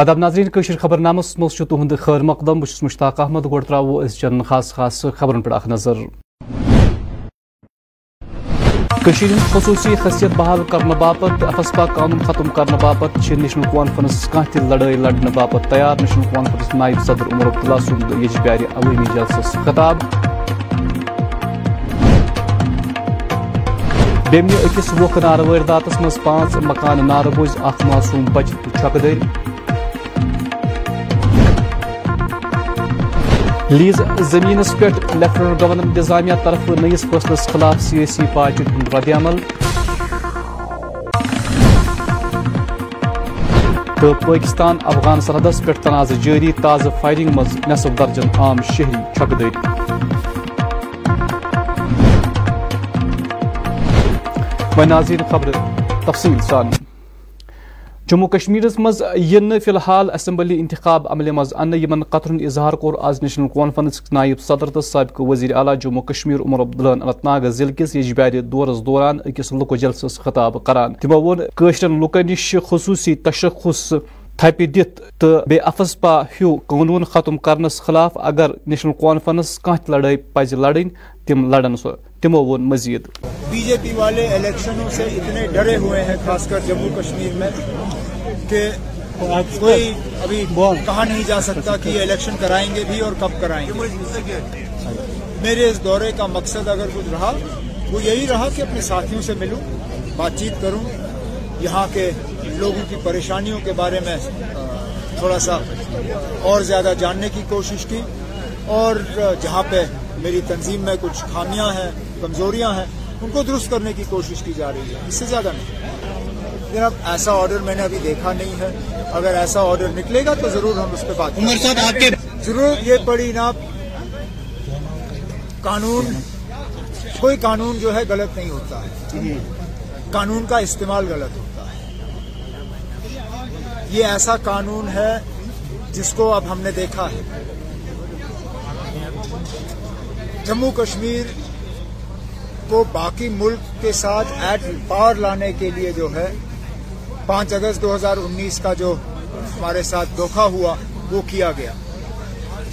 آداب ناظرین، کشر خبر نامس مز تہد خیر مقدم بہت مشتاق احمد گوڑ ترو اس چن خاص خاص خبرن پہ نظر۔ کشیر خصوصی حیثیت بحال کرنے باپت، افسپا قانون ختم کرنے باپت نیشنل کانفرنس کھانا تہ لڑائی لڑنے باپت تیار نیشنل کانفرنس نائب صدر عمر عبداللہ سند یجبیار جی عوامی جلسس خطاب۔ بیمنہ اکس ووکھ نار وارداتس مز پانچ مکان نار بوز اخ معصوم بچ تو چھک لیز زمینس پہ لیفٹنٹ گورنر انتظامیہ طرف نئیس فیصلس خلاف سیاسی پارٹی ہند رد عمل۔ تو پاکستان افغان سرحدس پہ تنازع جاری تازہ فائرنگ مز نصف درجن عام شہری چھکدری و ناظرین، خبر تفصیل سان جموں کشمیر مز فی الحال اسمبلی انتخاب عمل مز ان یمن قطر اظہار کور آز نیشنل کانفرنس نائب صدر تو سابق وزیر اعلیٰ جموں کشمیر عمر عبداللہ اننت ناگ ضلع کس یجبار دورس دوران اکس لکو جلسس خطاب کران۔ تمو وون قشرن لکن نش خصوصی تشخص تھپہ دت تو بے افسپا ہیو قانون ختم کرنس خلاف اگر نیشنل کانفرنس کانہ لڑائی پز لڑن تم لڑن سو تمو وون مزید۔ بی جے پی والے الیکشنوں سے اتنے ڈرے ہوئے ہیں، خاص کر جموں کشمیر میں، کہ کوئی ابھی کہا نہیں جا سکتا کہ یہ الیکشن کرائیں گے بھی اور کب کرائیں گے۔ میرے اس دورے کا مقصد اگر کچھ رہا، وہ یہی رہا کہ اپنے ساتھیوں سے ملوں، بات چیت کروں، یہاں کے لوگوں کی پریشانیوں کے بارے میں تھوڑا سا اور زیادہ جاننے کی کوشش کی۔ اور جہاں پہ میری تنظیم میں کچھ خامیاں ہیں کمزوریاں ہیں ان کو درست کرنے کی کوشش کی جا رہی ہے اس سے زیادہ نہیں۔ جناب ایسا آرڈر میں نے ابھی دیکھا نہیں ہے۔ اگر ایسا آرڈر نکلے گا تو ضرور ہم اس پہ بات کریں۔ ضرور یہ پڑی نا قانون کوئی قانون جو ہے غلط نہیں ہوتا۔ ہے قانون کا استعمال غلط ہوتا ہے۔ یہ ایسا قانون ہے جس کو اب ہم نے دیکھا ہے۔ جموں کشمیر کو باقی ملک کے ساتھ ایٹ پار لانے کے لیے جو ہے پانچ اگست دو ہزار انیس کا جو ہمارے ساتھ دھوکھا ہوا وہ کیا گیا۔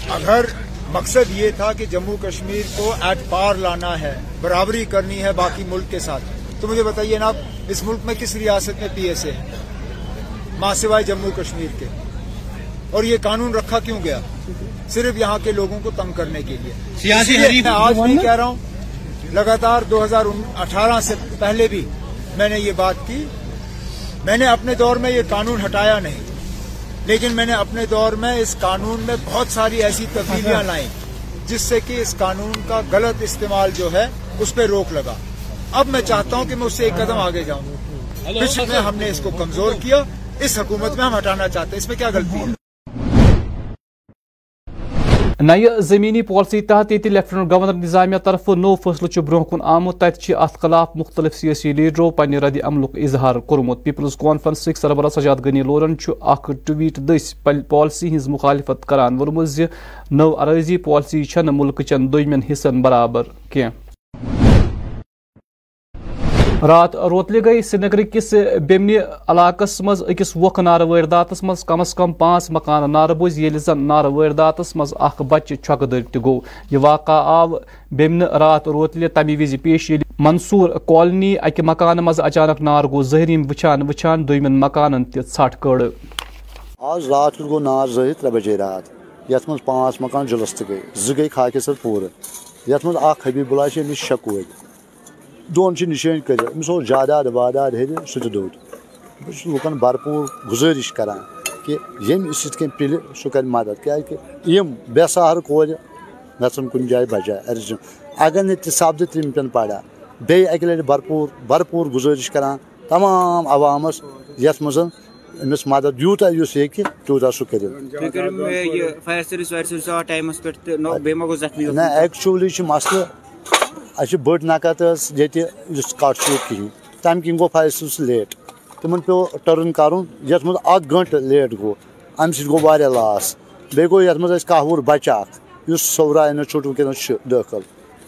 اگر مقصد یہ تھا کہ جموں کشمیر کو ایٹ پار لانا ہے برابری کرنی ہے باقی ملک کے ساتھ تو مجھے بتائیے نا اس ملک میں کس ریاست میں پی ایس اے ہے؟ ماں سوائے جموں کشمیر کے۔ اور یہ قانون رکھا کیوں گیا؟ صرف یہاں کے لوگوں کو تنگ کرنے کے لیے۔ سیاسی میں آج بھی کہہ رہا ہوں لگاتار دو ہزار اٹھارہ سے پہلے بھی میں نے یہ بات کی۔ میں نے اپنے دور میں یہ قانون ہٹایا نہیں لیکن میں نے اپنے دور میں اس قانون میں بہت ساری ایسی تبدیلیاں لائیں جس سے کہ اس قانون کا غلط استعمال جو ہے اس پہ روک لگا۔ اب میں چاہتا ہوں کہ میں اس سے ایک قدم آگے جاؤں۔ پچھلے میں ہم نے اس کو کمزور کیا اس حکومت میں ہم ہٹانا چاہتے ہیں اس میں کیا غلطی ہے؟ نئی زمینی پالسی تحت ییٚتہِ لیفٹنٹ گورنر نظامیہ طرف نو فیصلہ کُن کن آمت چھِ ات خلاف مختلف سیاسی لیڈرو پنہ رد عمل اظہار کورمت۔ پیپلز کانفرنسٕکۍ سربراہ سجاد غنی لورن اکھ ٹویٹ دس پالسی ہز مخالفت کران، ووٚنمُت زِ نٔو اراضی پالسی چھ ملک چن دمن حصن برابر کینٛہہ۔ رات روتلہ گئی سری نگر کس بیمنی علاقہ مز، اکس ووکھ نار واردات مز کم از کم پانچ مکان نار بوز، یل زن نار واردات مز، اخ بچہ چھکہ در تہ گو۔ یہ واقعہ آو بیمن رات روتلہ تمہ وز پیش یل منصور کالنی اکہ مکان مز اچانک نار گو، زہریم وچھان وچھان دویمن مکانن تہ ژھٹ کڑ۔ آز رات گو نار زہر ترے بجے رات۔ یت مز پانچ مکان جلس تہ گئی۔ ز گئی خاکہ سر پور۔ یت مز اخ حبیب اللہ چھ امس شک وت دون نشان کر امس جائیداد واداد ہر سہ دود۔ بہت لکن بھرپور گزارش کران کہ یم ست پل سہ کر مدد کیا بے سہارٕ کور گھن کن جائیں بجائے۔ ارزم اگر نہ سپدِ تم پن پڑا بی اکہ لٹہ بھرپور بھرپور گزارش کران تمام عوامس یت مز امس مدد یوتہ اس ہیکہ تیوتہ سہ کر نہ ایکچولی مسلہ اچھے بڑ نقد یہ کٹ چوک کہین تمہ کن گو فیصلہ لیٹ۔ تمن پو ٹرن کرن یت مز اک گنٹ لیٹ گو۔ ام سب گو لاس۔ بیٚیہِ بی گو یت مز کاہ وُہر بچہ اخ سورا انسٹیوٹ ونکس داخل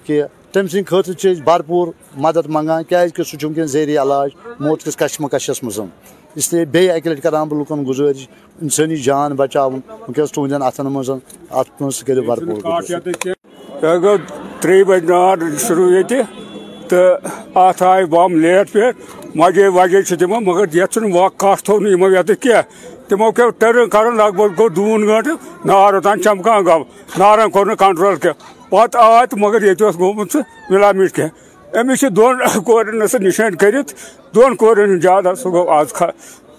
کہ تم سند خاطر بھرپور مدد منگان کیا سہ ونکس زیر علاج، موت کس کشمکشس مز اس لیے بیٚیہِ اَکہِ لَٹہِ کَران بہٕ لُکَن گُزٲرِش اِنسٲنی جان بَچاوُن۔ وٕنکٮ۪س تُہنٛدٮ۪ن اَتھَن منٛز اَتھ پونٛسہٕ کٔرِو بھرپوٗر ترٛیٚیہِ بَجہِ نار شروٗع ییٚتہِ تہٕ اَتھ آیہِ بَم لیٹ پیٹ وجے وجے چھِ تِمو مگر یَتھ چھُنہٕ وق کَتھ تھوٚو نہٕ یِمو ییٚتٮ۪تھ کینٛہہ تِمو کیٛاہ ٹٔرٕن کَرُن لگ بگ گوٚو دوٗن گٲنٛٹہٕ نار اوٚتام چمکان گوٚو نارَن کوٚر نہٕ کَنٹرول کینٛہہ پَتہٕ آے تہٕ مگر ییٚتہِ اوس گوٚمُت سُہ مِلا کینٛہہ أمِس چھِ دۄن کورٮ۪ن سُہ نِشٲنۍ کٔرِتھ دۄن کورٮ۪ن ہُنٛد زیادٕ سُہ گوٚو آز کھا۔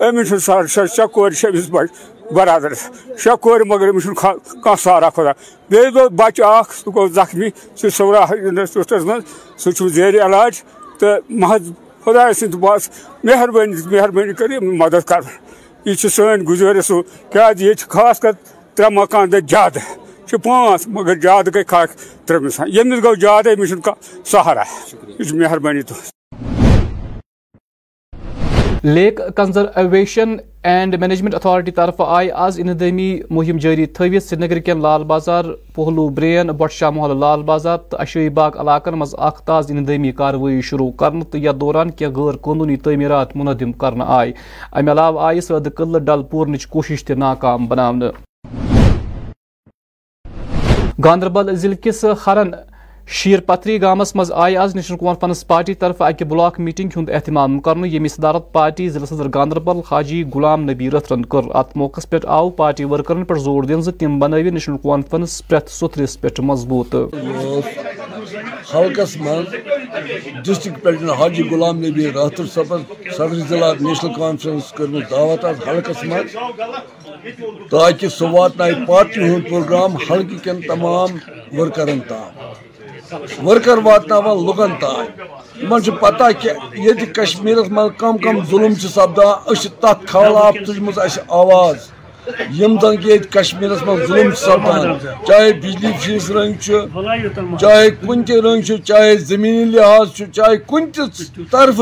أمِس چھُ سر شےٚ کورِ چھِ أمِس بَچہِ برادرَس شےٚ کورِ مگر أمِس چھُنہٕ کانٛہہ سہارا خۄدا بیٚیہِ گوٚو بَچہِ اَکھ سُہ گوٚو زخمی سُہ چھُ صورا اِنسٹِچوٗٹَس منٛز سُہ چھُ زیرِ علاج تہٕ محض خۄداے سٕنٛدِ بَس مہربٲنی مہربٲنی کٔرِو مدد کَرُن یہ سٲنۍ گُزٲرِش سُہ کیٛازِ ییٚتہِ چھِ خاص کر ترٛےٚ مکان دٔدۍ زیادٕ چھِ پانٛژھ مگر زیادٕ گٔے خاک ترٛٲمِس ییٚمِس گوٚو زیادٕ أمِس چھُنہٕ کانٛہہ سہارا یہِ چھِ مہربٲنی تُہٕنٛز lake conservation and management authority طرف آئی آز اندمی مہم جاری تھوت سری نگر کین لال بازار، پہلو برین بٹ شاہ محل لال بازار تو اشائی باغ علاقن مز اخ تاز اندمی کاروی شروع کرنے تو یتھ دوران کی غیر قانونی تعمیرات منہدم کرنا آئی۔ امہ علاوہ آئی سد قلعہ ڈل پورنچ کوشش تہ ناکام بناونہ گاندربل ضلع کس خرن شیر پتری گامس مز آئی آز نیشنل کانفرنس پارٹی طرف اکہ بلاک میٹنگ ہند اہتمام کرنے یمی صدارت پارٹی ضلع صدر گاندربل حاجی غلام نبی رتھرن کر۔ ات موقع پہ آو پارٹی ورکرن پہ زور دن تم بنو نیشنل کانفرنس پریت سترس پہ مضبوط۔ حلقس من ڈسٹرک پہ حاجی غلام نبی راتر صبر صدر ضلع نیشنل کانفرنس کرم دعوت آز حلقس من تاکہ سہ وات پارٹی ہند پروگرام حلقہ کن تمام ورکرن تام ورکر واتناوان لکن تان من پتہ کہ یہ کشمیر من کم کم ظلم سپدان تک خلاف تجم آواز یم زن کہ کشمیر من ظلم سپدان چاہے بجلی فیس رنگ چاہے کن تہ رنگ چاہے زمینی لحاظ چاہے کن طرف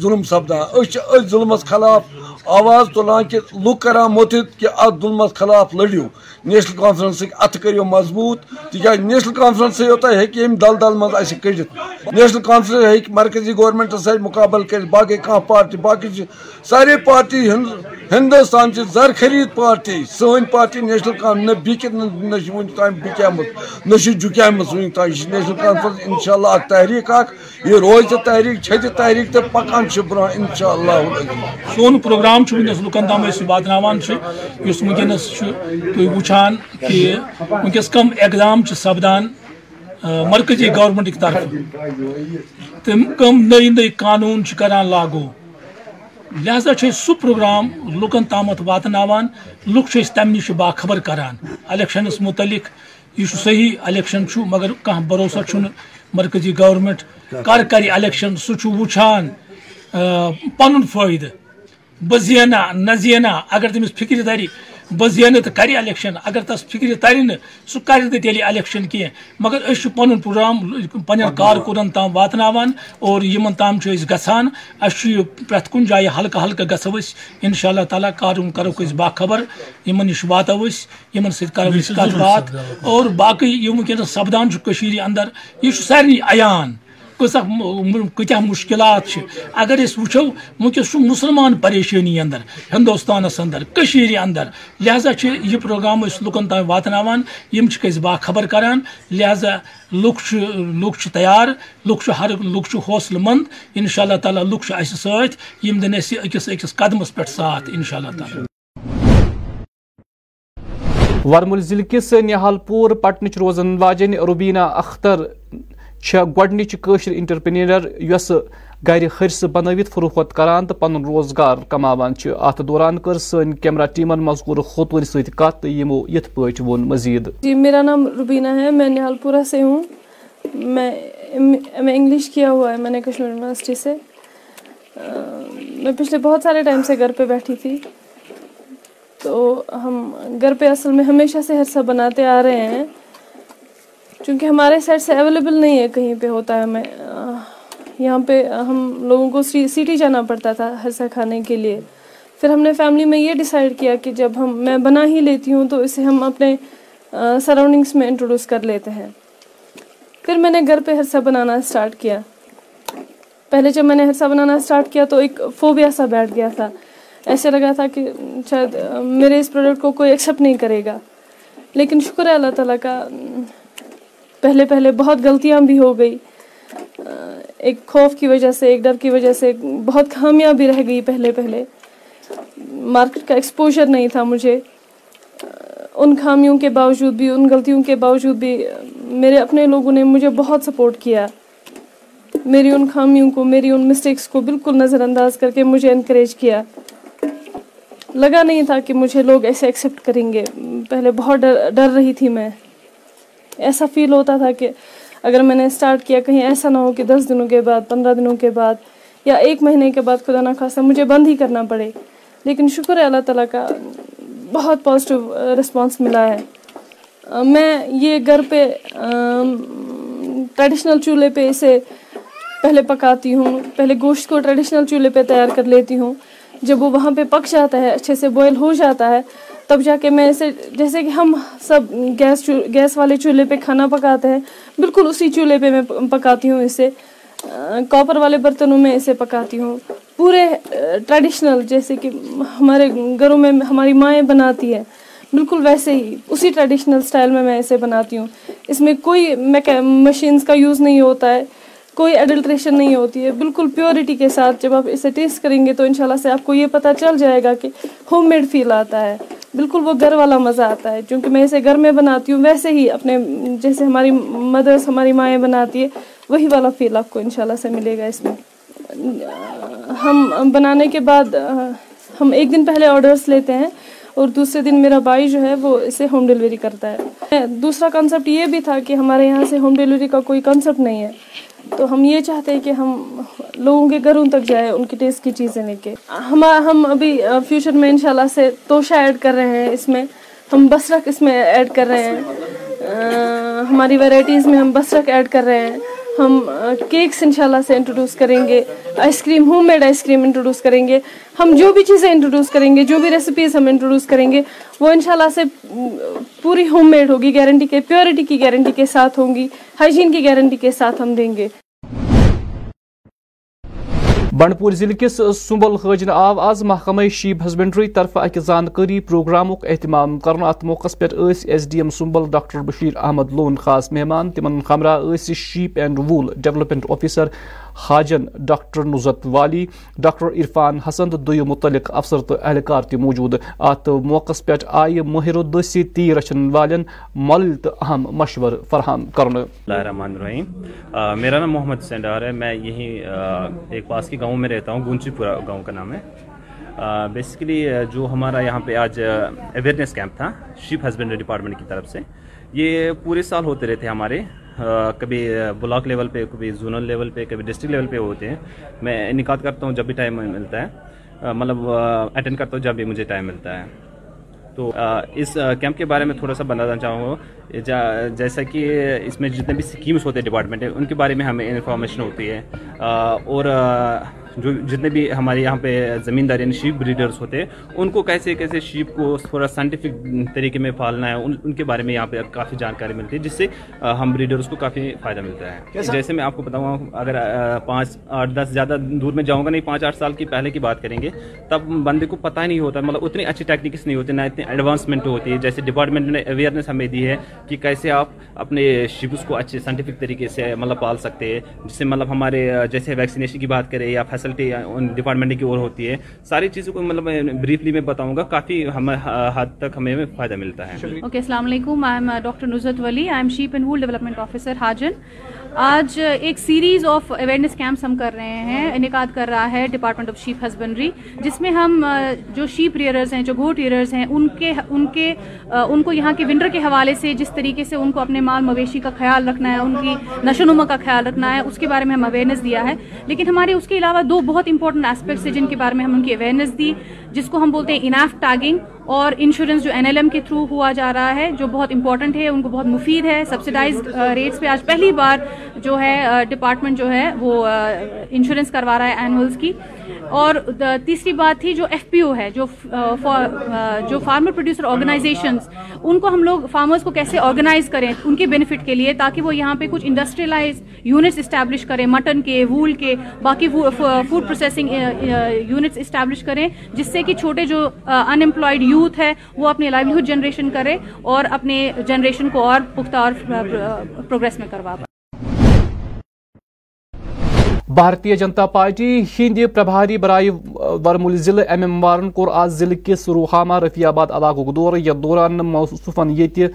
ظلم سپدان ظلمس خلاف آواز تلان کہ لوگ کران متحد کہ ات ظلمس خلاف لڑو نیشنل کانفرنس ات کرو مضبوط۔ تک نیشنل کانفرنس یوت ہم دل دل مز کڑت نیشنل کانفرنس ہک مرکزی گورمنٹ سۭتۍ مقابل کر باقی کھانا پارٹی، باقی سارے پارٹی ہندوستان چہ زر خرید پارٹی سن پارٹی نیشنل کان نہ بکت نہ ون تام بکیمت نہ جکیمت ون تام یہ نیشنل کانفرنس انشاء اللہ اک تحریک اخ یہ روز تحریک چھتہ تحریک تو پکان برہ انشاء اللہ سون پروگرام ونکس لکن تام واتنان اس ونکس تھی وچان کہ ونکس کم اقدام سپدان مرکزی گورمنٹ کی طرف۔ تم کم نئی نئی قانون کران لاگو۔ لہذا سہ پروگرام لکن تامت واتنان لک تمہ نش باخبر کران۔ الیکشنس متعلق یہ صحیح الیکشن مگر کھانا بھروسہ مرکزی گورمنٹ کر کر الیکشن سہ وچان پن فائدہ بہ زینہ نہ زینہ اگر تمس فکر تری بہ زینہ تو کر الیکشن اگر تس فکر تر سہ کر تیل الیکشن کی۔ مگر اس پن پروگرام پن کارکردن تام واتنان اور یمن تام گھان اس پریت کن جائیں ہلکہ ہلکہ گھو ان شاء اللہ تعالیٰ کار کرو باخبر یمن نش واتو یمن کرو کت بات اور باقی یم ونکس سپدان اندر۔ یہ سارے عیان کتیا مشکلات اگر اس وچو ونکس مسلمان پریشانی اندر ہندوستانس اندر کشیر اندر۔ لہذا یہ پروگرام اس لکن تام واتنان یم باخبر کران۔ لہذا لوک لوک تیار، لوک ہر، لوک حوصلہ مند۔ ان شاء اللہ تعالیٰ لوک اس ست یم دن اس اکس اکس قدمس پہ ساتھ ان شاء اللہ تعالیٰ۔ ورمل ضلع کس نہال پور پٹنچ روزن واجن روبینہ اختر گۄڈنِچ کٲشِر انٹرپرینر یۄس گرِ خرسہٕ بنٲوِتھ فروخت کران تہٕ پنُن روزگار کماوان چھِ، اتھ دوران کٔر سٲنۍ کیمرا ٹیمن مذکور خوتوٗنہِ سۭتۍ کتھ تہٕ یِمو یِتھ پٲٹھۍ ووٚن مزیٖد۔ جی، میرا نام روبینہ ہے، میں نہال پورہ سے ہوں۔ میں میں انگلش کیا ہوا ہے، میں نے کشمیر یونیورسٹی سے۔ میں پچھلے بہت سارے ٹائم سے گھر پہ بیٹھی تھی۔ تو ہم گھر پہ اصل میں ہمیشہ سے ہرسا بناتے آ رہے ہیں۔ چونکہ ہمارے سائڈ سے اویلیبل نہیں ہے کہیں پہ ہوتا ہے ہمیں یہاں پہ ہم لوگوں کو سٹی جانا پڑتا تھا ہرسا کھانے کے لیے۔ پھر ہم نے فیملی میں یہ ڈیسائیڈ کیا کہ جب ہم، میں بنا ہی لیتی ہوں تو اسے ہم اپنے سراؤنڈنگس میں انٹروڈیوس کر لیتے ہیں۔ پھر میں نے گھر پہ ہرسا بنانا اسٹارٹ کیا۔ پہلے جب میں نے ہرسا بنانا اسٹارٹ کیا تو ایک فوبیا سا بیٹھ گیا تھا۔ ایسا لگا تھا کہ شاید میرے اس پروڈکٹ کو کوئی ایکسیپٹ نہیں کرے گا۔ لیکن شکر ہے اللہ تعالیٰ کا پہلے پہلے بہت غلطیاں بھی ہو گئی۔ ایک خوف کی وجہ سے، ایک ڈر کی وجہ سے بہت خامیاں بھی رہ گئی پہلے پہلے۔ مارکیٹ کا ایکسپوجر نہیں تھا مجھے۔ ان خامیوں کے باوجود بھی، ان غلطیوں کے باوجود بھی میرے اپنے لوگوں نے مجھے بہت سپورٹ کیا۔ میری ان خامیوں کو، میری ان مسٹیکس کو بالکل نظر انداز کر کے مجھے انکریج کیا۔ لگا نہیں تھا کہ مجھے لوگ ایسے ایکسیپٹ کریں گے۔ پہلے بہت ڈر ڈر رہی تھی میں۔ ایسا فیل ہوتا تھا کہ اگر میں نے اسٹارٹ کیا کہیں ایسا نہ ہو کہ دس دنوں کے بعد، پندرہ دنوں کے بعد یا ایک مہینے کے بعد خدا نخواستہ مجھے بند ہی کرنا پڑے۔ لیکن شکر ہے اللہ تعالیٰ کا بہت پازیٹو رسپانس ملا ہے۔ میں یہ گھر پہ ٹریڈیشنل چولہے پہ اسے پہلے پکاتی ہوں، پہلے گوشت کو ٹریڈیشنل چولہے پہ تیار کر لیتی ہوں۔ جب وہ وہاں پہ پک جاتا ہے، اچھے سے بوائل ہو جاتا ہے تب جا کے میں اسے جیسے کہ ہم سب گیس گیس والے چولہے پہ کھانا پکاتے ہیں، بالکل اسی چولہے پہ میں پکاتی ہوں اسے۔ کاپر والے برتنوں میں اسے پکاتی ہوں۔ پورے ٹریڈیشنل جیسے کہ ہمارے گھروں میں ہماری مائیں بناتی ہیں۔ بالکل ویسے ہی اسی ٹریڈیشنل سٹائل میں میں اسے بناتی ہوں۔ اس میں کوئی مشینز کا یوز نہیں ہوتا ہے۔ کوئی ایڈلٹریشن نہیں ہوتی ہے۔ بالکل پیورٹی کے ساتھ جب آپ اسے ٹیسٹ کریں گے تو انشاءاللہ سے آپ کو یہ پتہ چل جائے گا کہ ہوم میڈ فیل آتا ہے۔ بالکل وہ گھر والا مزہ آتا ہے۔ چونکہ میں اسے گھر میں بناتی ہوں، ویسے ہی اپنے جیسے ہماری مدرس ہماری مائیں بناتی ہے، وہی والا فیل آپ کو انشاءاللہ سے ملے گا اس میں۔ ہم بنانے کے بعد، ہم ایک دن پہلے آرڈرز لیتے ہیں۔ اور دوسرے دن میرا بھائی جو ہے وہ اسے ہوم ڈیلیوری کرتا ہے۔ دوسرا کنسیپٹ یہ بھی تھا کہ ہمارے یہاں سے ہوم ڈیلیوری کا کوئی کنسیپٹ نہیں ہے۔ تو ہم یہ چاہتے ہیں کہ ہم لوگوں کے گھروں تک جائیں ان کی ٹیسٹ کی چیزیں لے کے۔ ہم ہم ابھی فیوچر میں انشاءاللہ سے توشہ ایڈ کر رہے ہیں اس میں۔ ہم بسرک اس میں ایڈ کر رہے ہیں۔ ہماری ورائٹیز میں ہم بسرک ایڈ کر رہے ہیں۔ ہم کیکس انشاءاللہ سے انٹروڈیوس کریں گے۔ Ice cream home made ice cream introduce کریں گے۔ ہم جو بھی چیزیں انٹروڈیوس کریں گے، جو بھی ریسیپیز ہم انٹروڈیوس کریں گے، وہ انشاءاللہ سے پوری ہوم میڈ ہوگی گارنٹی کے پیورٹی کی گارنٹی کے ساتھ ہوں گی ہائیجین کی گارنٹی کے ساتھ ہم دیں گے۔ بنڈپور ضلع کس سنبل حاجن آو آز محکمہ شیپ ہسبینڈری طرف اکہ زانکاری پروگرام اہتمام کر ات موقع پہ S D M Sumbal doctor Bashir Ahmad Lone خاص مہمان تمن خمرہ sheep and wool development officer Hajin doctor Nuzhat Wali, doctor Irfan حسن تو دو متعلق افسر تو اہلکار تہ موجود۔ ات موقع پہ آئی ماہر الدسی تی رچن والن مل تو اہم مشور فراہم کرنے میرا نام محمد سینڈار ہے۔ میں یہیں ایک پاس کے گاؤں میں رہتا ہوں گونچی پورا گاؤں کا نام ہے۔ بیسیکلی جو ہمارا یہاں پہ آج اویئرنیس کیمپ تھا شیپ ہسبینڈری ڈپارٹمنٹ کی طرف سے۔ یہ پورے سال ہوتے رہتے ہیں ہمارے کبھی بلاک لیول پہ، کبھی زونل لیول پہ، کبھی ڈسٹرک لیول پہ ہوتے ہیں۔ میں انعقاد کرتا ہوں جب بھی ٹائم ملتا ہے۔ مطلب اٹینڈ کرتا ہوں جب بھی مجھے ٹائم ملتا ہے۔ تو اس کیمپ کے بارے میں تھوڑا سا بتانا چاہوں گا۔ جیسا کہ اس میں جتنے بھی سکیمز ہوتے ہیں ڈپارٹمنٹ ان کے بارے میں ہمیں انفارمیشن ہوتی ہے۔ اور جو جتنے بھی ہمارے یہاں پہ زمیندار یعنی شیپ بریڈرز ہوتے ہیں ان کو کیسے کیسے شیپ کو تھوڑا سائنٹیفک طریقے میں پالنا ہے ان کے بارے میں یہاں پہ کافی جانکاری ملتی ہے جس سے ہم بریڈرز کو کافی فائدہ ملتا ہے۔ جیسے میں آپ کو بتاؤں اگر پانچ آٹھ دس زیادہ دور میں جاؤں گا نہیں پانچ آٹھ سال کی پہلے کی بات کریں گے تب بندے کو پتہ نہیں ہوتا مطلب اتنی اچھی ٹیکنیکس نہیں ہوتی نہ اتنی ایڈوانسمنٹ ہوتی ہے جیسے ڈپارٹمنٹ نے اویئرنیس ہمیں دی ہے کہ کیسے آپ اپنے شپس کو اچھے سائنٹیفک طریقے سے مطلب پال سکتے ہیں جس سے مطلب ہمارے جیسے ویکسینیشن کی بات کریں یا فیصل فیسلٹی ڈپارٹمنٹ کی اور ہوتی ہے ساری چیزوں کو مطلب میں بریفلی میں بتاؤں گا کافی ہمیں حد تک ہمیں فائدہ ملتا ہے۔ اوکے السلام علیکم آئی am doctor Nusrat Wali I am sheep and wool development officer Hajin. آج ایک سیریز آف اویئرنیس کیمپس ہم کر رہے ہیں انعقاد کر رہا ہے ڈپارٹمنٹ آف شیپ ہسبینڈری جس میں ہم uh, جو شیپ ریئرز ہیں جو گھوٹ ریئرز ہیں ان کے ان کے uh, ان کو یہاں کے ونڈر کے حوالے سے جس طریقے سے ان کو اپنے مال مویشی کا خیال رکھنا ہے ان کی نشو نما کا خیال رکھنا ہے اس کے بارے میں ہم اویئرنیس دیا ہے۔ لیکن ہمارے اس کے علاوہ دو دو بہت امپورٹنٹ اسپیکٹس ہیں جن کے بارے میں ہم ان کی اویئرنیس دی، جس کو ہم بولتے ہیں اناف ٹاگنگ اور انشورنس جو این ایل ایم کے تھرو ہوا جا رہا ہے، جو بہت امپورٹنٹ ہے، ان کو بہت مفید ہے. سبسیڈائز ریٹس uh, پہ آج پہلی بار جو ہے uh, ڈپارٹمنٹ جو ہے، وہ uh, انشورنس کروا رہا ہے اینولس کی. اور تیسری بات تھی جو ایف پی او ہے، جو جو فارمر پروڈیوسر آرگنائزیشنز ان کو ہم لوگ فارمرز کو کیسے آرگنائز کریں ان کے بینیفٹ کے لیے، تاکہ وہ یہاں پہ کچھ انڈسٹریلائز یونٹس اسٹیبلش کریں مٹن کے وول کے، باقی فوڈ پروسیسنگ یونٹس اسٹیبلش کریں، جس سے کہ چھوٹے جو انمپلائڈ یو یوتھ ہے، وہ اپنے لائیولیہڈ جنریشن کرے اور اپنے جنریشن کو اور پختہ اور پروگریس میں کروا پائے۔ بھارتیہ جنتا پارٹی ہند پربھاری برائے ورمول ضلع ایم ایم وارن کور آز ضلع کس روحامہ رفی آباد علاقہ دور یتھ دوران موصوفن یہ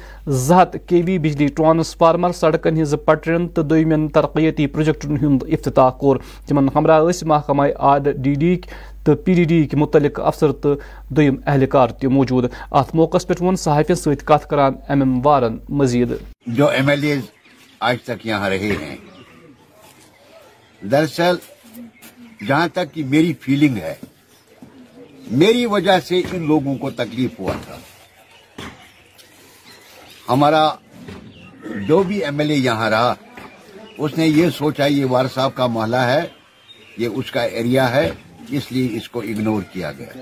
زہت کے وی بجلی ٹرانسفارمر سڑکن ہز پٹرین تو دمین ترقیتی پروجیکٹن ہند افتتاح کور تمن ہمراہ محکمہ آر ڈی ڈی تو پی ڈی ڈی متعلق افسر تو دم اہلکار تہ موجود ات موقع پہ ون صحافی ست کت کران ایم ایم وارن مزید جو ایم ایل اے آج تک یہاں رہے ہیں دراصل جہاں تک کہ میری فیلنگ ہے میری وجہ سے ان لوگوں کو تکلیف ہوا تھا ہمارا جو بھی ایم ایل اے یہاں رہا اس نے یہ سوچا یہ وار صاحب کا محلہ ہے یہ اس کا ایریا ہے اس لیے اس کو اگنور کیا گیا۔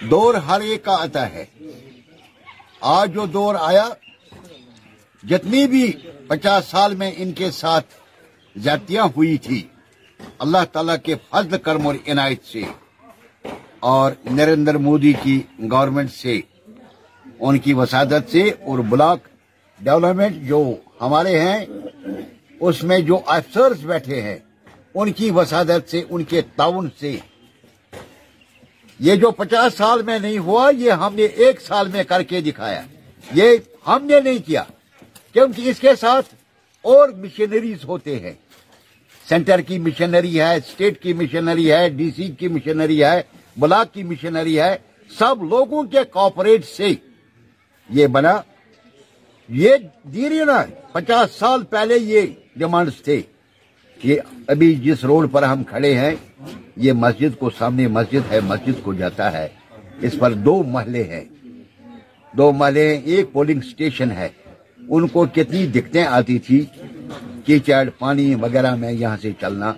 دور ہر ایک کا آتا ہے۔ آج جو دور آیا، جتنی بھی پچاس سال میں ان کے ساتھ زیادتیاں ہوئی تھی، اللہ تعالیٰ کے فضل، کرم اور عنایت سے اور نریندر مودی کی گورنمنٹ سے، ان کی وسادت سے اور بلاک ڈیولپمنٹ جو ہمارے ہیں، اس میں جو افسرز بیٹھے ہیں ان کی وسادت سے، ان کے تعاون سے۔ یہ جو پچاس سال میں نہیں ہوا، یہ ہم نے ایک سال میں کر کے دکھایا۔ یہ ہم نے نہیں کیا، کیونکہ اس کے ساتھ اور مشنریز ہوتے ہیں۔ سینٹر کی مشنری ہے اسٹیٹ کی مشنری ہے ڈی سی کی مشنری ہے، بلاک کی مشنری ہے۔ سب لوگوں کے کوپریٹ سے۔ یہ بنا، یہ دیری نا پچاس سال پہلے یہ ڈیمانڈس تھے۔ کہ ابھی جس روڈ پر ہم کھڑے ہیں، یہ مسجد کو سامنے مسجد ہے، مسجد کو جاتا ہے۔ اس پر دو محلے ہیں۔ دو محلے ایک پولنگ سٹیشن ہے۔ ان کو کتنی دقتیں آتی تھی، کیچڑ، پانی وغیرہ میں یہاں سے چلنا۔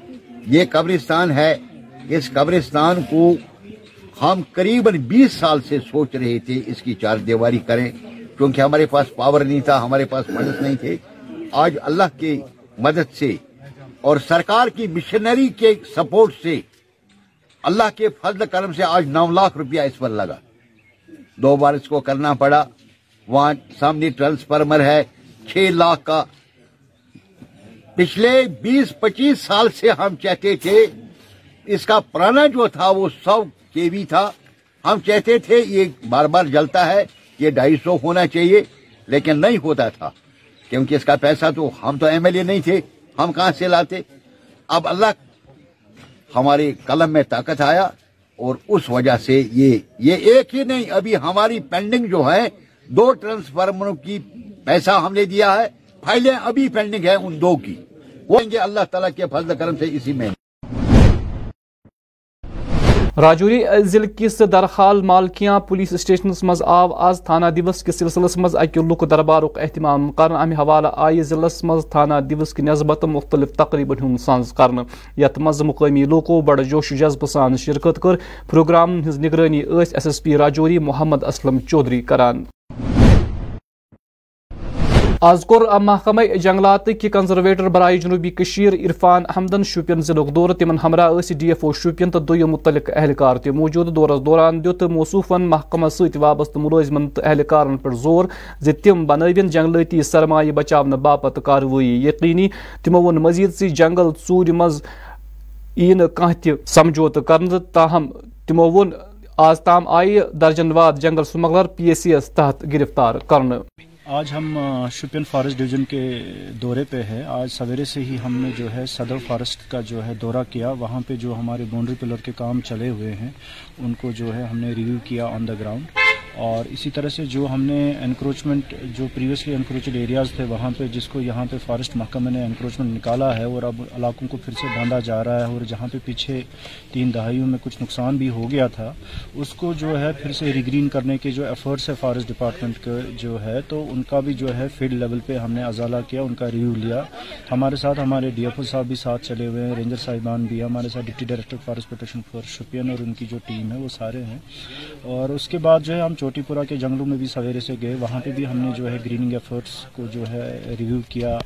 یہ قبرستان ہے۔ اس قبرستان کو ہم قریب بیس سال سے سوچ رہے تھے اس کی چار دیواری کریں، کیونکہ ہمارے پاس پاور نہیں تھا، ہمارے پاس مدد نہیں تھے آج اللہ کی مدد سے اور سرکار کی مشنری کے سپورٹ سے اللہ کے فضل کرم سے آج نو لاکھ روپیہ اس پر لگا۔ دو بار اس کو کرنا پڑا۔ وہاں سامنے ٹرانسفارمر ہے، چھ لاکھ کا۔ پچھلے بیس پچیس سال سے ہم چاہتے تھے، اس کا پرانا جو تھا وہ سو کے وی تھا۔ ہم چاہتے تھے یہ بار بار جلتا ہے، یہ ڈھائی سو ہونا چاہیے، لیکن نہیں ہوتا تھا۔ کیونکہ اس کا پیسہ تو ہم تو ایم ایل اے نہیں تھے۔ ہم کہاں سے لاتے؟ اب اللہ ہمارے قلم میں طاقت آیا اور اس وجہ سے یہ یہ ایک ہی نہیں، ابھی ہماری پینڈنگ جو ہے، دو ٹرانسفارمروں کی پیسہ ہم نے دیا ہے، فائلیں ابھی پینڈنگ ہے ان دو کی۔ وہ گے اللہ تعالیٰ کے فضل کرم سے اسی میں۔ راجوری ضلع کس درحال مالکیاں پولیس اسٹیشنس مز آو آز تھانہ دیوس کس سلسلس مز اکہ لک دربارک اہتمام کرنے امہ حوالہ آئی ضلع مز تھانہ دیوس کی نسبت مختلف تقریبن ہند سانز کرنے یت مز مقامی لوکو بڑ جوش و جذبہ سان شرکت کر۔ پروگرام ہز نگرانی S S P Rajouri Mohammad Aslam Chaudhary کران۔ آز کور محکمہ جنگلات کی کنزرویٹر برائے جنوبی کشیر عرفان احمدن شوپین ضلع دور تمن ہمراہ ڈی ایف او شوپین تو دم متعلق اہلکار تہ موجود دورس دوران دیت موصوفن محکمہ ست وابستہ ملازمن تو اہلکارن پہ زور ز تم بنوین جنگلاتی سرمایہ بچاؤ باپت کاروی یقینی تمو وون مزید سی جنگل ژور مز ای کھانا تہ سمجھوتہ کر تاہم تمو وون آز تام آئی درجن واد جنگل smuggler P S C S تحت گرفتار کرنے آج ہم شپین فارسٹ ڈویژن کے دورے پہ ہے آج سویرے سے ہی ہم نے جو ہے صدر فارسٹ کا جو ہے دورہ کیا۔ وہاں پہ جو ہمارے باؤنڈری پلر کے کام چلے ہوئے ہیں، ان کو جو ہے ہم نے ریویو کیا آن دا گراؤنڈ اور اسی طرح سے جو ہم نے انکروچمنٹ جو پریویسلی انکروچڈ ایریاز تھے، وہاں پہ جس کو یہاں پہ فارسٹ محکمہ نے انکروچمنٹ نکالا ہے، اور اب علاقوں کو پھر سے باندھا جا رہا ہے، اور جہاں پہ پیچھے تین دہائیوں میں کچھ نقصان بھی ہو گیا تھا، اس کو جو ہے پھر سے ریگرین کرنے کے جو ایفرٹس ہے فارسٹ ڈپارٹمنٹ کے جو ہے، تو ان کا بھی جو ہے فیلڈ لیول پہ ہم نے ازالہ کیا، ان کا ریویو لیا۔ ہمارے ساتھ ہمارے ڈی ایف او صاحب بھی ساتھ چلے ہوئے ہیں رینجر صاحبان بھی ہمارے ساتھ deputy director forest protection force Shopian اور ان کی جو ٹیم ہے، وہ سارے ہیں۔ اور اس کے بعد جو ہے ہم چوٹی پورا کے جنگلوں میں بھی سویرے سے گئے۔ وہاں پہ بھی ہم نے جو ہے گریننگ ایفرٹس کو جو ہے ریویو کیا۔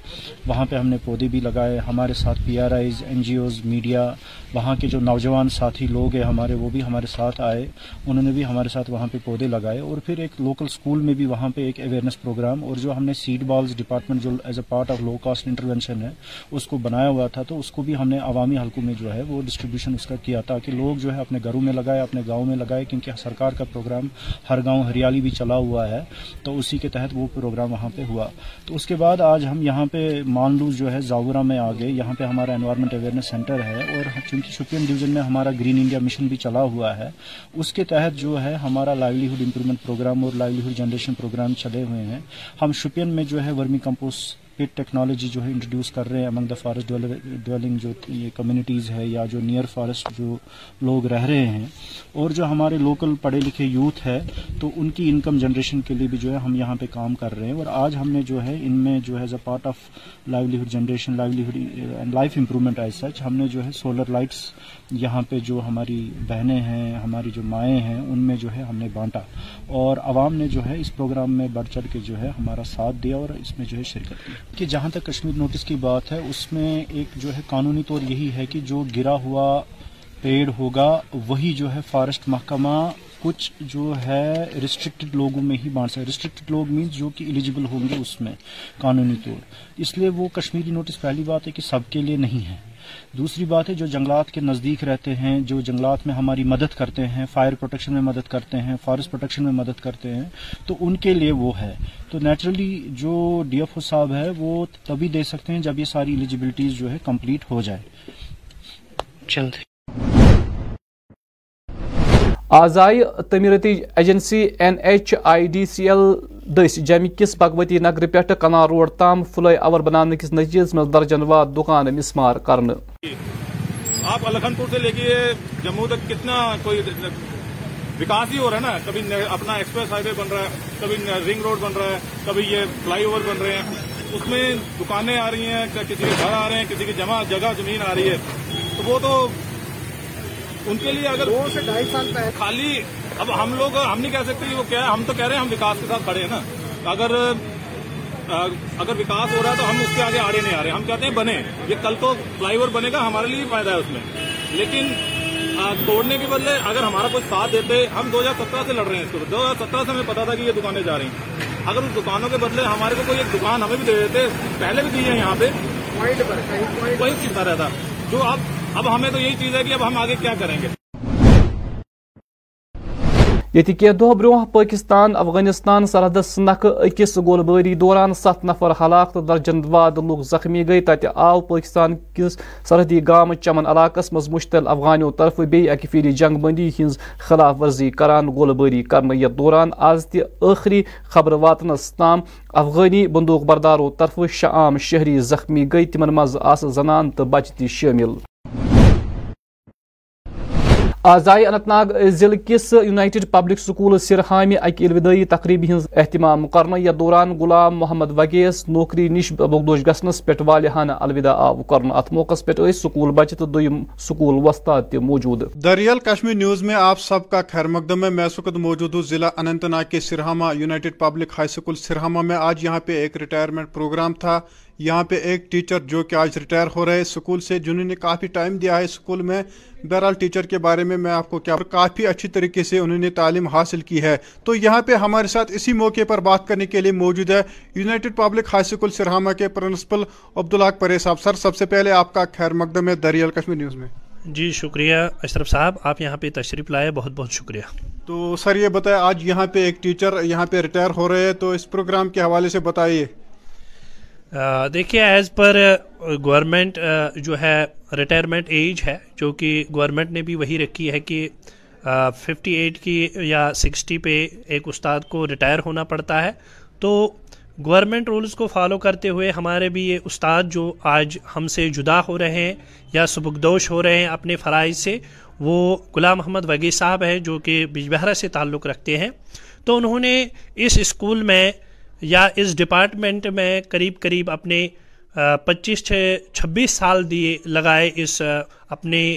وہاں پہ ہم نے پودے بھی لگائے۔ ہمارے ساتھ P R Is N G Os media وہاں کے جو نوجوان ساتھی لوگ ہیں ہمارے، وہ بھی ہمارے ساتھ آئے۔ انہوں نے بھی ہمارے ساتھ وہاں پہ پودے لگائے۔ اور پھر ایک لوکل اسکول میں بھی وہاں پہ ایک اویئرنیس پروگرام اور جو ہم نے سیڈ بالز ڈپارٹمنٹ جو as a part of low cost intervention ہے، اس کو بنایا ہوا تھا۔ تو اس کو بھی ہم نے عوامی حلقوں میں جو ہے وہ ڈسٹریبیوشن اس کا کیا تاکہ لوگ جو ہے اپنے گھروں میں لگائے، اپنے گاؤں میں لگائے۔ کیونکہ سرکار کا پروگرام ہر گاؤں ہریالی بھی چلا ہوا ہے، تو اسی کے تحت وہ پروگرام وہاں پہ ہوا۔ تو اس کے بعد آج ہم یہاں پہ مانلو جو ہے زاورا میں آ گئے یہاں پہ ہمارا انوائرمنٹ اویئرنیس سینٹر ہے اور چونکہ شوپین ڈویژن میں ہمارا گرین انڈیا مشن بھی چلا ہوا ہے، اس کے تحت جو ہے ہمارا لائیولیہڈ امپرومنٹ پروگرام اور لائیولیہڈ جنریشن پروگرام چلے ہوئے ہیں۔ ہم شوپین میں جو ہے ورمی کمپوسٹ پٹ ٹیکنالوجی جو ہے انٹروڈیوس کر رہے ہیں امنگ دا فارسٹ ڈویلنگ جو یہ کمیونٹیز ہے یا جو نیئر فارسٹ جو لوگ رہ رہے ہیں، اور جو ہمارے لوکل پڑھے لکھے یوتھ ہے، تو ان کی انکم جنریشن کے لیے بھی جو ہے ہم یہاں پہ کام کر رہے ہیں۔ اور آج ہم نے جو ہے، ان میں جو ہے as a part of livelihood generation livelihood and life improvement as such ہم نے جو ہے سولر لائٹس یہاں پہ جو ہماری بہنیں ہیں، ہماری جو مائیں ہیں، ان میں جو ہے ہم نے بانٹا۔ اور عوام نے جو ہے اس پروگرام میں بڑھ چڑھ کے جو ہے ہمارا ساتھ دیا اور اس میں جو ہے شرکت کی۔ کہ جہاں تک کشمیر نوٹس کی بات ہے، اس میں ایک جو ہے قانونی طور یہی ہے کہ جو گرا ہوا پیڑ ہوگا، وہی جو ہے فارسٹ محکمہ کچھ جو ہے ریسٹرکٹڈ لوگوں میں ہی بانٹ سکتے ریسٹرکٹڈ لوگ مینس جو کہ ایلیجیبل ہوں گے اس میں قانونی طور۔ اس لیے وہ کشمیری نوٹس پہلی بات ہے کہ سب کے لیے نہیں ہے۔ دوسری بات ہے جو جنگلات کے نزدیک رہتے ہیں، جو جنگلات میں ہماری مدد کرتے ہیں فائر پروٹیکشن میں مدد کرتے ہیں فارسٹ پروٹیکشن میں مدد کرتے ہیں، تو ان کے لیے وہ ہے۔ تو نیچرلی جو ڈی ایف او صاحب ہے، وہ تبھی دے سکتے ہیں جب یہ ساری ایلیجیبلٹیز جو ہے کمپلیٹ ہو جائے۔ چلتے آز آئی تعمیرتی agency N H I D C L دس جمہ کس بھگوتی نگر پہ کنار روڈ تام فلائی اوور بنانے کس نتیجس میں درجن واد دکان مسمار کرنے آپ الکھن پور سے لے کے جموں تک کتنا کوئی وکاس ہی ہو رہا ہے نا؟ کبھی اپنا ایکسپریس ہائی وے بن رہا ہے، کبھی رنگ روڈ بن رہا ہے، کبھی یہ فلائی اوور بن رہے ہیں۔ اس میں دکانیں آ رہی ہیں کسی کے گھر آ رہے ہیں، کسی کی جمع جگہ زمین آ رہی ہے۔ تو وہ تو ان کے لیے اگر دو سے ڈھائی سال پہلے خالی اب ہم لوگ ہم نہیں کہہ سکتے وہ کیا ہے ہم تو کہہ رہے ہیں ہم وکاس کے ساتھ کھڑے ہیں نا۔ اگر اگر وکاس ہو رہا ہے تو ہم اس کے آگے آڑے نہیں آ رہے۔ ہم کہتے ہیں بنے۔ یہ کل تو فلائی اوور بنے گا ہمارے لیے فائدہ ہے اس میں۔ لیکن توڑنے کے بدلے اگر ہمارا کوئی ساتھ دیتے ہم دو ہزار سترہ سے لڑ رہے ہیں اس کو دو ہزار سترہ سے ہمیں پتا تھا کہ یہ دکانیں جا رہی ہیں۔ اگر اس دکانوں کے بدلے ہمارے کو کوئی ایک دکان ہمیں بھی دے دیتے پہلے بھی دی ہے یہاں پہ وہی چیزہ رہتا جو اب اب ہمیں تو یہی چیز ہے کہ اب ہم آگے کیا کریں گے؟ یہ کی دہ برہ پاکستان، افغانستان سرحدس نکھ اکس گول باری دوران ست نفر ہلاک تو درجن واد لوگ زخمی گئی تت آو پاکستان کس سرحدی گام چمن علاقس مز مشتل افغانیو طرف بی اکہ جنگ بندی ہز خلاف ورزی کران گول باری کرنے یتھ دوران آز تخری خبر واتنس تام افغانی بندوق بردارو طرف شہ عام شہری زخمی گئی تمن مز آس زنان تو بچہ تہ شامل۔ آزائی اننت ناگ ضلع کس یونائٹڈ پبلک سکول سرہامہ اکہ الوداعی تقریبی ہز اہتمام کرنا یتھ دوران غلام محمد وگیس نوکری نش بغدوش گھنس پہ والہانہ الوداع آو کرنا ات موقع پہ سکول بچہ تو دویم سکول وستاد تہ موجود۔ دریال کشمیر نیوز میں آپ سب کا خیر مقدم ہے میں سکت موجود ہوں۔ ضلع اننت ناگ کے Sarhama United public high school Sarhama میں آج یہاں پہ ایک ریٹائرمنٹ پروگرام تھا۔ یہاں پہ ایک ٹیچر جو کہ آج ریٹائر ہو رہے اسکول سے جنہوں نے کافی ٹائم دیا ہے اسکول میں۔ بہرحال ٹیچر کے بارے میں میں آپ کو کیا کافی اچھی طریقے سے انہوں نے تعلیم حاصل کی ہے۔ تو یہاں پہ ہمارے ساتھ اسی موقع پر بات کرنے کے لیے موجود ہے United public high school Sarhama کے پرنسپل عبدالحق پرے صاحب سر سب سے پہلے آپ کا خیر مقدم ہے دریال کشمیر نیوز میں۔ جی شکریہ اشرف صاحب آپ یہاں پہ تشریف لائے بہت بہت شکریہ۔ تو سر یہ بتائیں آج یہاں پہ ایک ٹیچر یہاں پہ ریٹائر ہو رہے ہیں تو اس پروگرام کے حوالے سے بتائیے۔ دیکھیے ایز پر گورنمنٹ جو ہے ریٹائرمنٹ ایج ہے، جو کہ گورنمنٹ نے بھی وہی رکھی ہے کہ ففٹی ایٹ کی یا سکسٹی پہ ایک استاد کو ریٹائر ہونا پڑتا ہے۔ تو گورنمنٹ رولز کو فالو کرتے ہوئے ہمارے بھی یہ استاد جو آج ہم سے جدا ہو رہے ہیں یا سبکدوش ہو رہے ہیں اپنے فرائض سے، وہ غلام محمد وگی صاحب ہے جو کہ بجبہرہ سے تعلق رکھتے ہیں۔ تو انہوں نے اس اسکول میں یا اس ڈپارٹمنٹ میں قریب قریب اپنے پچیس چھبیس سال دیے لگائے اس اپنے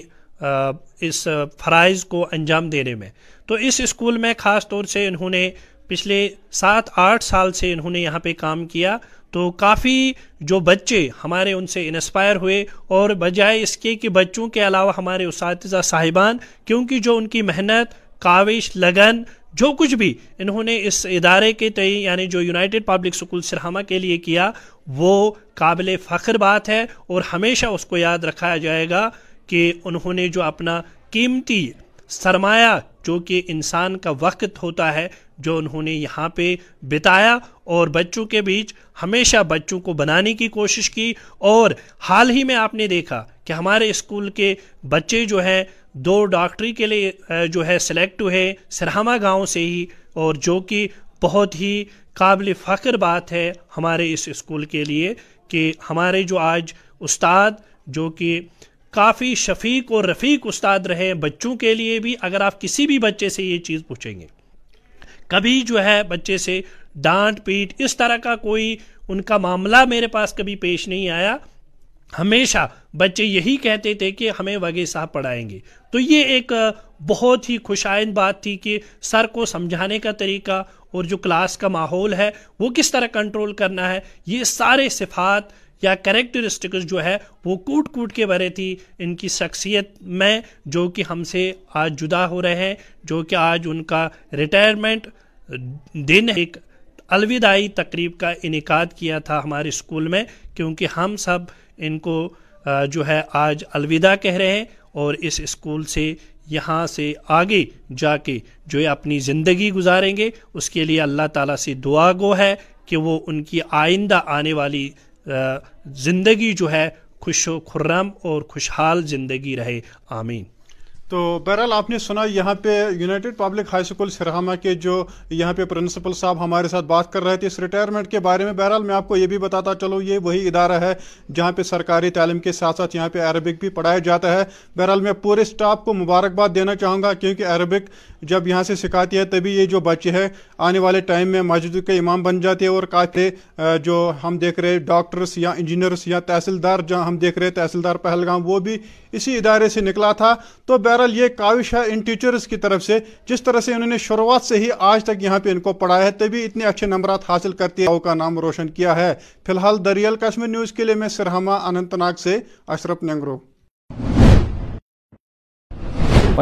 اس فرائض کو انجام دینے میں۔ تو اس اسکول میں خاص طور سے انہوں نے پچھلے سات، آٹھ سال سے انہوں نے یہاں پہ کام کیا۔ تو کافی جو بچے ہمارے ان سے انسپائر ہوئے اور بجائے اس کے کہ بچوں کے علاوہ ہمارے اساتذہ صاحبان، کیونکہ جو ان کی محنت، کاوش، لگن جو کچھ بھی انہوں نے اس ادارے کے تئیں یعنی جو یونائٹڈ پبلک سکول سرہامہ کے لیے کیا، وہ قابل فخر بات ہے اور ہمیشہ اس کو یاد رکھا جائے گا کہ انہوں نے جو اپنا قیمتی سرمایہ، جو کہ انسان کا وقت ہوتا ہے، جو انہوں نے یہاں پہ بتایا اور بچوں کے بیچ ہمیشہ بچوں کو بنانے کی کوشش کی، اور حال ہی میں آپ نے دیکھا کہ ہمارے اسکول کے بچے جو ہیں دو ڈاکٹری کے لیے جو ہے سلیکٹ ہوئے سرہامہ گاؤں سے ہی، اور جو کہ بہت ہی قابل فخر بات ہے ہمارے اس اسکول کے لیے کہ ہمارے جو آج استاد، جو کہ کافی شفیق اور رفیق استاد رہے بچوں کے لیے بھی، اگر آپ کسی بھی بچے سے یہ چیز پوچھیں گے، کبھی جو ہے بچے سے ڈانٹ پیٹ اس طرح کا کوئی، ان کا معاملہ میرے پاس کبھی پیش نہیں آیا ہمیشہ بچے یہی کہتے تھے کہ ہمیں وگے صاحب پڑھائیں گے۔ تو یہ ایک بہت ہی خوش بات تھی کہ سر کو سمجھانے کا طریقہ اور جو کلاس کا ماحول ہے، وہ کس طرح کنٹرول کرنا ہے، یہ سارے صفات یا کریکٹرسٹکس جو ہے، وہ کوٹ کوٹ کے بھرے تھی ان کی شخصیت میں، جو کہ ہم سے آج جدا ہو رہے ہیں، جو کہ آج ان کا ریٹائرمنٹ دن ایک الوداعی تقریب کا انعقاد کیا تھا ہمارے اسکول میں، کیونکہ ہم سب ان کو جو ہے آج الوداع کہہ رہے ہیں اور اس اسکول سے یہاں سے آگے جا کے جو ہے اپنی زندگی گزاریں گے۔ اس کے لیے اللہ تعالیٰ سے دعا گو ہے کہ وہ ان کی آئندہ آنے والی زندگی جو ہے خوش و خرم اور خوشحال زندگی رہے۔ آمین۔ تو بہرحال آپ نے سنا یہاں پہ United public high school Sarhama کے جو یہاں پہ پرنسپل صاحب ہمارے ساتھ بات کر رہے تھے، اس ریٹائرمنٹ کے بارے میں بہرحال میں آپ کو یہ بھی بتاتا چلو یہ وہی ادارہ ہے جہاں پہ سرکاری تعلیم کے ساتھ ساتھ یہاں پہ عربک بھی پڑھایا جاتا ہے۔ بہرحال میں پورے اسٹاف کو مبارکباد دینا چاہوں گا کیونکہ عربک جب یہاں سے سکھاتی ہے تبھی یہ جو بچے ہیں، آنے والے ٹائم میں مسجد کے امام بن جاتے ہیں اور کافی جو ہم دیکھ رہے ڈاکٹرس یا انجینئرس یا تحصیلدار جہاں ہم دیکھ رہے تحصیلدار پہلگام، وہ بھی اسی ادارے سے نکلا تھا۔ تو بہرحال بہرحال یہ کاوش ہے ان ٹیچرز کی طرف سے، جس طرح سے انہوں نے شروعات سے ہی آج تک یہاں پہ ان کو پڑھایا ہے، تبھی اتنے اچھے نمبرات حاصل کرتی ہے کا نام روشن کیا ہے۔ فی الحال دریال کشمیر نیوز کے لیے میں سرہما اننت ناگ سے اشرف ننگرو۔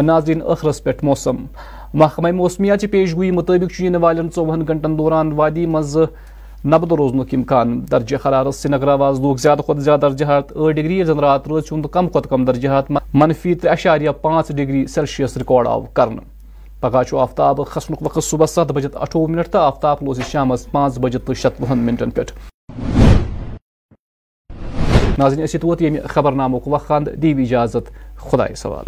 ناظرین ٲخرس پٮ۪ٹھ موسم۔ محکمہ موسمیات پیش گوئی مطابق ین والن ژوہن گنٹن دوران وادی مز نبد روزنک امکان درجہ حرارت سری نگر آواز لوگ زیادہ کھت زیادہ درجہ حرارت ٲٹھ ڈگری زن رات روز چون کم کھت کم درجہ حرارت منفی ترے اشاریہ پانچ ڈگری سیلسیس ریکارڈ آو کرن۔ پگہ آفتاب کھسن وقت صبح ست بجے اٹھوہ منٹ تو آفتاب روز شام پانچ بجے تو شتوہن منٹن پہ ناظرین اس توت یم یعنی خبر نامک وقت دی اجازت۔ خدا سوال